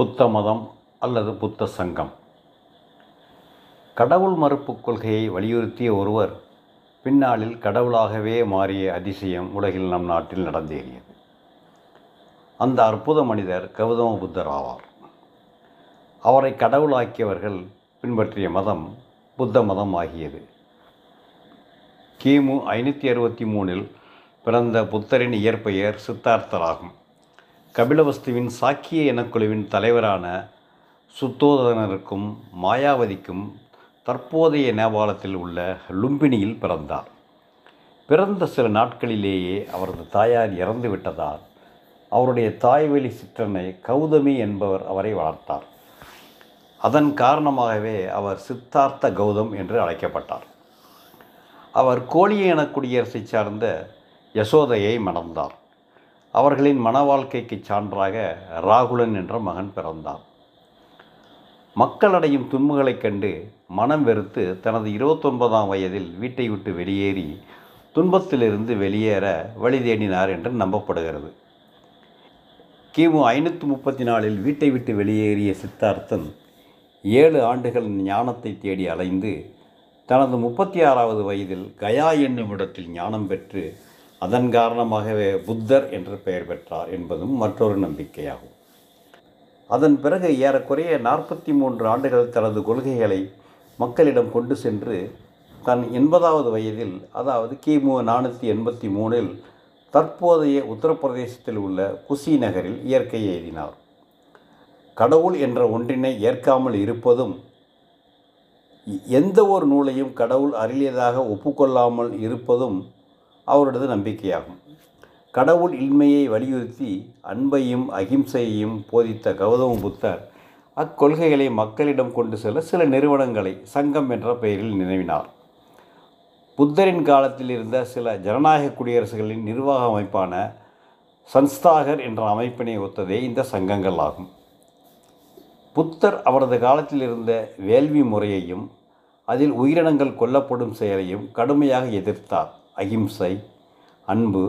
புத்த மதம் அல்லது புத்த சங்கம். கடவுள் மறுப்பு கொள்கையை வலியுறுத்திய ஒருவர் பின்னாளில் கடவுளாகவே மாறிய அதிசயம் உலகில் நம் நாட்டில் நடந்தேறியது. அந்த அற்புத மனிதர் கௌதம புத்தர் ஆவார். அவரை கடவுளாக்கியவர்கள் பின்பற்றிய மதம் புத்த மதம் ஆகியது. கிமு ஐநூற்றி அறுபத்தி மூணில் பிறந்த புத்தரின் இயற்பெயர் சித்தார்த்தராகும். கபிலவஸ்துவின் சாக்கிய இனக்குழுவின் தலைவரான சுத்தோதனருக்கும் மாயாவதிக்கும் தற்போதைய நேபாளத்தில் உள்ள லும்பினியில் பிறந்தார். பிறந்த சில நாட்களிலேயே அவரது தாயார் இறந்து விட்டதால் அவருடைய தாய்வழி சிற்றனை கௌதமி என்பவர் அவரை வளர்த்தார். அதன் காரணமாகவே அவர் சித்தார்த்த கௌதம் என்று அழைக்கப்பட்டார். அவர் கோழிய இன குடியரசை சார்ந்த யசோதையை மணந்தார். அவர்களின் மன வாழ்க்கைக்கு சான்றாக ராகுலன் என்ற மகன் பிறந்தார் மக்கள் அடையும் துன்பங்களைக் கண்டு மனம் வெறுத்து தனது இருபத்தொன்பதாம் வயதில் வீட்டை விட்டு வெளியேறி துன்பத்திலிருந்து வெளியேற வழி தேடினார் என்று நம்பப்படுகிறது. கிமு ஐநூற்றி முப்பத்தி நாலில் வீட்டை விட்டு வெளியேறிய சித்தார்த்தன் ஏழு ஆண்டுகள் ஞானத்தை தேடி அலைந்து தனது முப்பத்தி ஆறாவது வயதில் கயா என்னும் இடத்தில் ஞானம் பெற்று அதன் காரணமாகவே புத்தர் என்று பெயர் பெற்றார் என்பதும் மற்றொரு நம்பிக்கையாகும். அதன் பிறகு ஏறக்குறைய நாற்பத்தி மூன்று ஆண்டுகள் தனது கொள்கைகளை மக்களிடம் கொண்டு சென்று தன் எண்பதாவது வயதில் அதாவது கிமு நானூற்றி எண்பத்தி மூணில் தற்போதைய உத்தரப்பிரதேசத்தில் உள்ள குசி நகரில் இயற்கை எழுதினார். கடவுள் என்ற ஒன்றினை ஏற்காமல் இருப்பதும் எந்த ஒரு நூலையும் கடவுள் அருளியதாக ஒப்புக்கொள்ளாமல் இருப்பதும் அவரது நம்பிக்கையாகும். கடவுள் இன்மையை வலியுறுத்தி அன்பையும் அகிம்சையையும் போதித்த கௌதம புத்தர் அக்கொள்கைகளை மக்களிடம் கொண்டு செல்ல சில நிறுவனங்களை சங்கம் என்ற பெயரில் நினைவினார் புத்தரின் காலத்தில் இருந்த சில ஜனநாயக குடியரசுகளின் நிர்வாக அமைப்பான சன்ஸ்தாகர் என்ற அமைப்பினை ஒத்ததே இந்த சங்கங்கள் ஆகும். புத்தர் அவரது காலத்தில் இருந்த வேள்வி முறையையும் அதில் உயிரினங்கள் கொல்லப்படும் செயலையும் கடுமையாக எதிர்த்தார். அகிம்சை அன்பு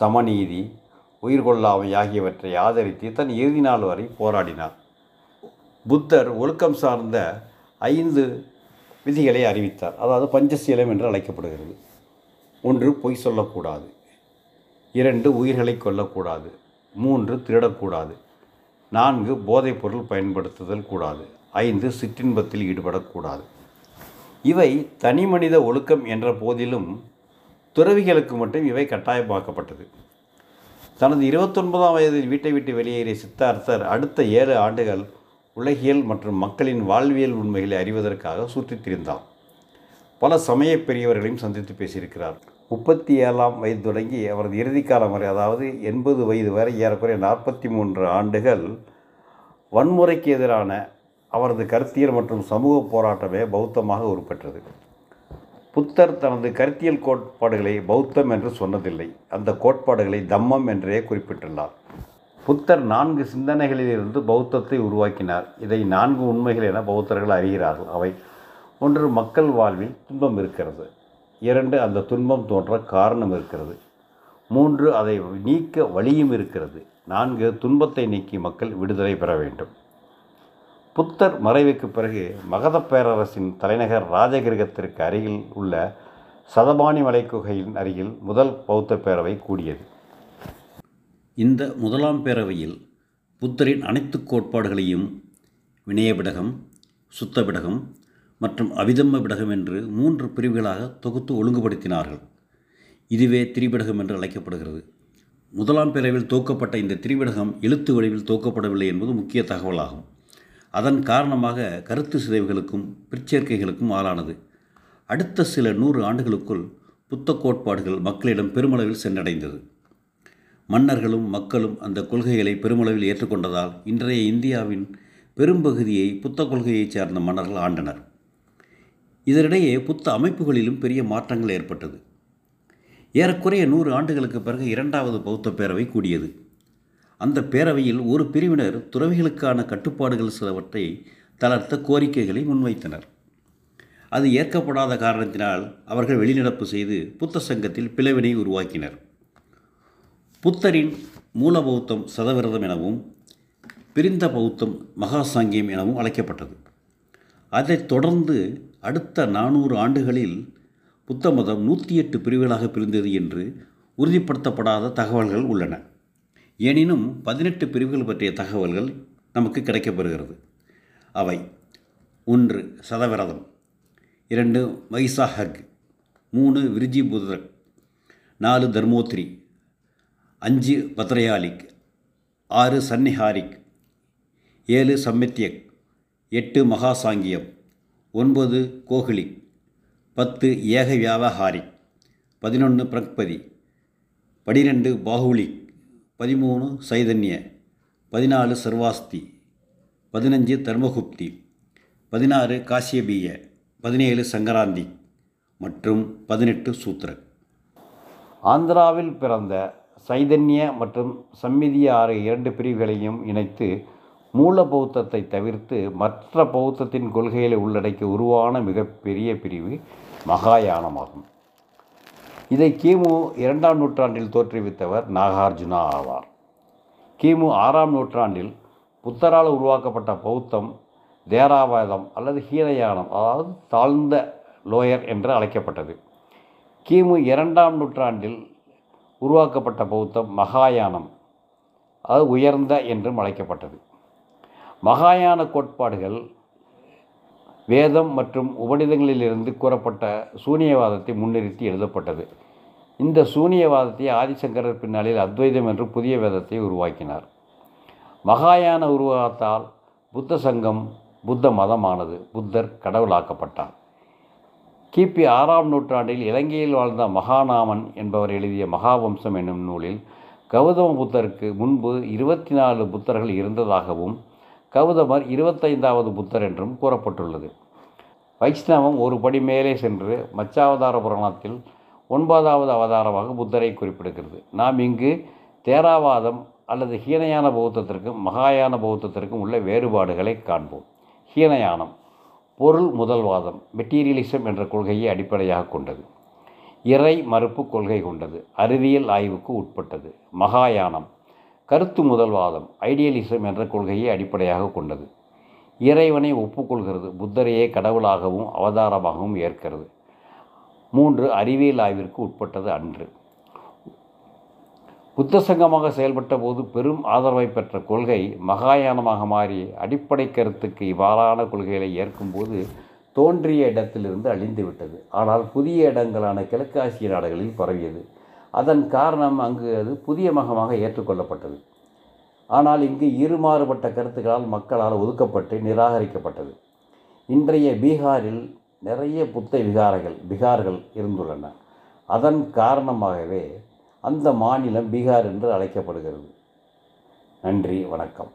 சமநீதி உயிர் கொள்ளாமை ஆகியவற்றை ஆதரித்து தன் இறுதி நாள் வரை போராடினார். புத்தர் ஒழுக்கம் சார்ந்த ஐந்து விதிகளை அறிவித்தார். அதாவது பஞ்சசீலம் என்று அழைக்கப்படுகிறது. ஒன்று பொய் சொல்லக்கூடாது. இரண்டு உயிர்களை கொல்லக்கூடாது. மூன்று திருடக்கூடாது. நான்கு போதைப் பொருள் பயன்படுத்துதல் கூடாது. ஐந்து சிற்றின்பத்தில் ஈடுபடக்கூடாது. இவை தனி மனித ஒழுக்கம் என்ற போதிலும் துறவிகளுக்கு மட்டும் இவை கட்டாயமாக்கப்பட்டது. தனது இருபத்தொன்பதாம் வயதில் வீட்டை விட்டு வெளியேறிய சித்தார்த்தர் அடுத்த ஏழு ஆண்டுகள் உலகியல் மற்றும் மக்களின் வாழ்வியல் உண்மைகளை அறிவதற்காக சுற்றித் திரிந்தார் பல சமய பெரியவர்களையும் சந்தித்து பேசியிருக்கிறார். முப்பத்தி ஏழாம் வயது தொடங்கி அவரது இறுதிக்காலம் வரை அதாவது எண்பது வயது வரை ஏறக்குறைய நாற்பத்தி மூன்று ஆண்டுகள் வன்முறைக்கு எதிரான அவரது கருத்தியல் மற்றும் சமூக போராட்டமே பௌத்தமாக உருப்பெற்றது. புத்தர் தனது கருத்தியல் கோட்பாடுகளை பௌத்தம் என்று சொன்னதில்லை. அந்த கோட்பாடுகளை தம்மம் என்றே குறிப்பிட்டுள்ளார். புத்தர் நான்கு சிந்தனைகளிலிருந்து பௌத்தத்தை உருவாக்கினார். இதை நான்கு உண்மைகள் என பௌத்தர்கள் அறிகிறார்கள். அவை ஒன்று மக்கள் வாழ்வில் துன்பம் இருக்கிறது. இரண்டு அந்த துன்பம் தோன்ற காரணம் இருக்கிறது. மூன்று அதை நீக்க வழியும் இருக்கிறது. நான்கு துன்பத்தை நீக்கி மக்கள் விடுதலை பெற வேண்டும். புத்தர் மறைவுக்கு பிறகு மகத பேரரசின் தலைநகர் ராஜகிரகத்திற்கு அருகில் உள்ள சதபாணி மலைக்குகையின் அருகில் முதல் பௌத்த பேரவை கூடியது. இந்த முதலாம் பேரவையில் புத்தரின் அனைத்து கோட்பாடுகளையும் வினயபிடகம் சுத்தபிடகம் மற்றும் அபிதம்ம பிடகம் என்று மூன்று பிரிவுகளாக தொகுத்து ஒழுங்குபடுத்தினார்கள். இதுவே திரிபிடகம் என்று அழைக்கப்படுகிறது. முதலாம் பேரவையில் தோக்கப்பட்ட இந்த திரிபிடகம் எழுத்து வடிவில் தோக்கப்படவில்லை என்பது முக்கிய தகவலாகும். அதன் காரணமாக கருத்து சிதைவுகளுக்கும் பிற்சேர்க்கைகளுக்கும் ஆளானது. அடுத்த சில நூறு ஆண்டுகளுக்குள் புத்த கோட்பாடுகள் மக்களிடம் பெருமளவில் சென்றடைந்தது. மன்னர்களும் மக்களும் அந்த கொள்கைகளை பெருமளவில் ஏற்றுக்கொண்டதால் இன்றைய இந்தியாவின் பெரும்பகுதியை புத்த கொள்கையைச் சார்ந்த மன்னர்கள் ஆண்டனர். இதனிடையே புத்த அமைப்புகளிலும் பெரிய மாற்றங்கள் ஏற்பட்டது. ஏறக்குறைய நூறு ஆண்டுகளுக்கு பிறகு இரண்டாவது பௌத்த பேரவை கூடியது. அந்த பேரவையில் ஒரு பிரிவினர் துறவிகளுக்கான கட்டுப்பாடுகள் சிலவற்றை தளர்த்த கோரிக்கைகளை முன்வைத்தனர். அது ஏற்கப்படாத காரணத்தினால் அவர்கள் வெளிநடப்பு செய்து புத்த சங்கத்தில் பிளவினை உருவாக்கினர். புத்தரின் மூல பௌத்தம் சதவிரதம் எனவும் பிரிந்த பௌத்தம் மகாசாங்கியம் எனவும் அழைக்கப்பட்டது. அதைத் தொடர்ந்து அடுத்த நானூறு ஆண்டுகளில் புத்த மதம் நூற்றி எட்டு பிரிவுகளாக பிரிந்தது என்று உறுதிப்படுத்தப்படாத தகவல்கள் உள்ளன. எனினும் பதினெட்டு பிரிவுகள் பற்றிய தகவல்கள் நமக்கு கிடைக்கப்பெறுகிறது அவை ஒன்று சதவிரதம் இரண்டு மைசாஹக் மூணு விருஜி புதரக் நாலு தர்மோத்ரி அஞ்சு பத்ரயாலிக் ஆறு சன்னிஹாரிக் ஏழு சம்மித்யக் எட்டு மகாசாங்கியம் ஒன்பது கோகிலிக் பத்து ஏக வியாபகாரிக் பதினொன்று பிரக்பதி பனிரெண்டு பாகுலிக் பதிமூணு சைதன்ய பதினாலு சர்வாஸ்தி பதினஞ்சு தர்மகுப்தி பதினாறு காசியபீய பதினேழு சங்கராந்தி மற்றும் பதினெட்டு சூத்திர. ஆந்திராவில் பிறந்த சைதன்ய மற்றும் சம்மிதிய ஆறு இரண்டு பிரிவுகளையும் இணைத்து மூல பௌத்தத்தை தவிர்த்து மற்ற பௌத்தத்தின் கொள்கைகளை உள்ளடக்கி உருவான மிகப்பெரிய பிரிவு மகாயானமாகும். இதை கிமு இரண்டாம் நூற்றாண்டில் தோற்றுவித்தவர் நாகார்ஜுனா ஆவார். கிமு ஆறாம் நூற்றாண்டில் புத்தரால் உருவாக்கப்பட்ட பௌத்தம் தேராவாதம் அல்லது ஹீனயானம் அதாவது தாழ்ந்த லோயர் என்று அழைக்கப்பட்டது. கிமு இரண்டாம் நூற்றாண்டில் உருவாக்கப்பட்ட பௌத்தம் மகாயானம் அது உயர்ந்த என்றும் அழைக்கப்பட்டது. மகாயான கோட்பாடுகள் வேதம் மற்றும் உபநிதங்களிலிருந்து கூறப்பட்ட சூனியவாதத்தை முன்னிறுத்தி எழுதப்பட்டது. இந்த சூனியவாதத்தை ஆதிசங்கரர் பின்னாளில் அத்வைதம் என்று புதிய வேதத்தை உருவாக்கினார். மகாயான உருவாகத்தால் புத்த சங்கம் புத்த மதமானது புத்தர் கடவுளாக்கப்பட்டார். கிபி ஆறாம் நூற்றாண்டில் இலங்கையில் வாழ்ந்த மகாநாமன் என்பவர் எழுதிய மகாவம்சம் என்னும் நூலில் கௌதம புத்தருக்கு முன்பு இருபத்தி நாலு புத்தர்கள் இருந்ததாகவும் கௌதமர் இருபத்தைந்தாவது புத்தர் என்றும் கூறப்பட்டுள்ளது. வைஷ்ணவம் ஒரு படி மேலே சென்று மச்சாவதார புராணத்தில் ஒன்பதாவது அவதாரமாக புத்தரை குறிப்பிடுகிறது. நாம் இங்கு தேராவாதம் அல்லது ஹீனயான பௌத்தத்திற்கும் மகாயான பௌத்தத்திற்கும் உள்ள வேறுபாடுகளை காண்போம். ஹீனயானம் பொருள் முதல்வாதம் மெட்டீரியலிசம் என்ற கொள்கையை அடிப்படையாக கொண்டது. இறை மறுப்பு கொள்கை கொண்டது அறிவியல் ஆய்வுக்கு உட்பட்டது. மகாயானம் கருத்து முதல்வாதம் ஐடியலிசம் என்ற கொள்கையை அடிப்படையாக கொண்டது. இறைவனை ஒப்புக்கொள்கிறது புத்தரையே கடவுளாகவும் அவதாரமாகவும் ஏற்கிறது. மூன்று அறிவியல் ஆய்விற்கு உட்பட்டது அன்று. புத்த சங்கமாக செயல்பட்ட போது பெரும் ஆதரவை பெற்ற கொள்கை மகாயானமாக மாறி அடிப்படை கருத்துக்கு இவ்வாறான கொள்கைகளை ஏற்கும்போது தோன்றிய இடத்திலிருந்து அழிந்துவிட்டது. ஆனால் புதிய இடங்களான கிழக்கு ஆசிய நாடுகளில் பரவியது. அதன் காரணம் அங்கு அது புதிய மகமாக ஏற்றுக்கொள்ளப்பட்டது. ஆனால் இங்கு இரு மாறுபட்ட கருத்துக்களால் மக்களால் ஒதுக்கப்பட்டு நிராகரிக்கப்பட்டது. இன்றைய பீகாரில் நிறைய புத்த விகாரங்கள் பிகார்கள் இருந்துள்ளன. அதன் காரணமாகவே அந்த மாநிலம் பீகார் என்று அழைக்கப்படுகிறது. நன்றி வணக்கம்.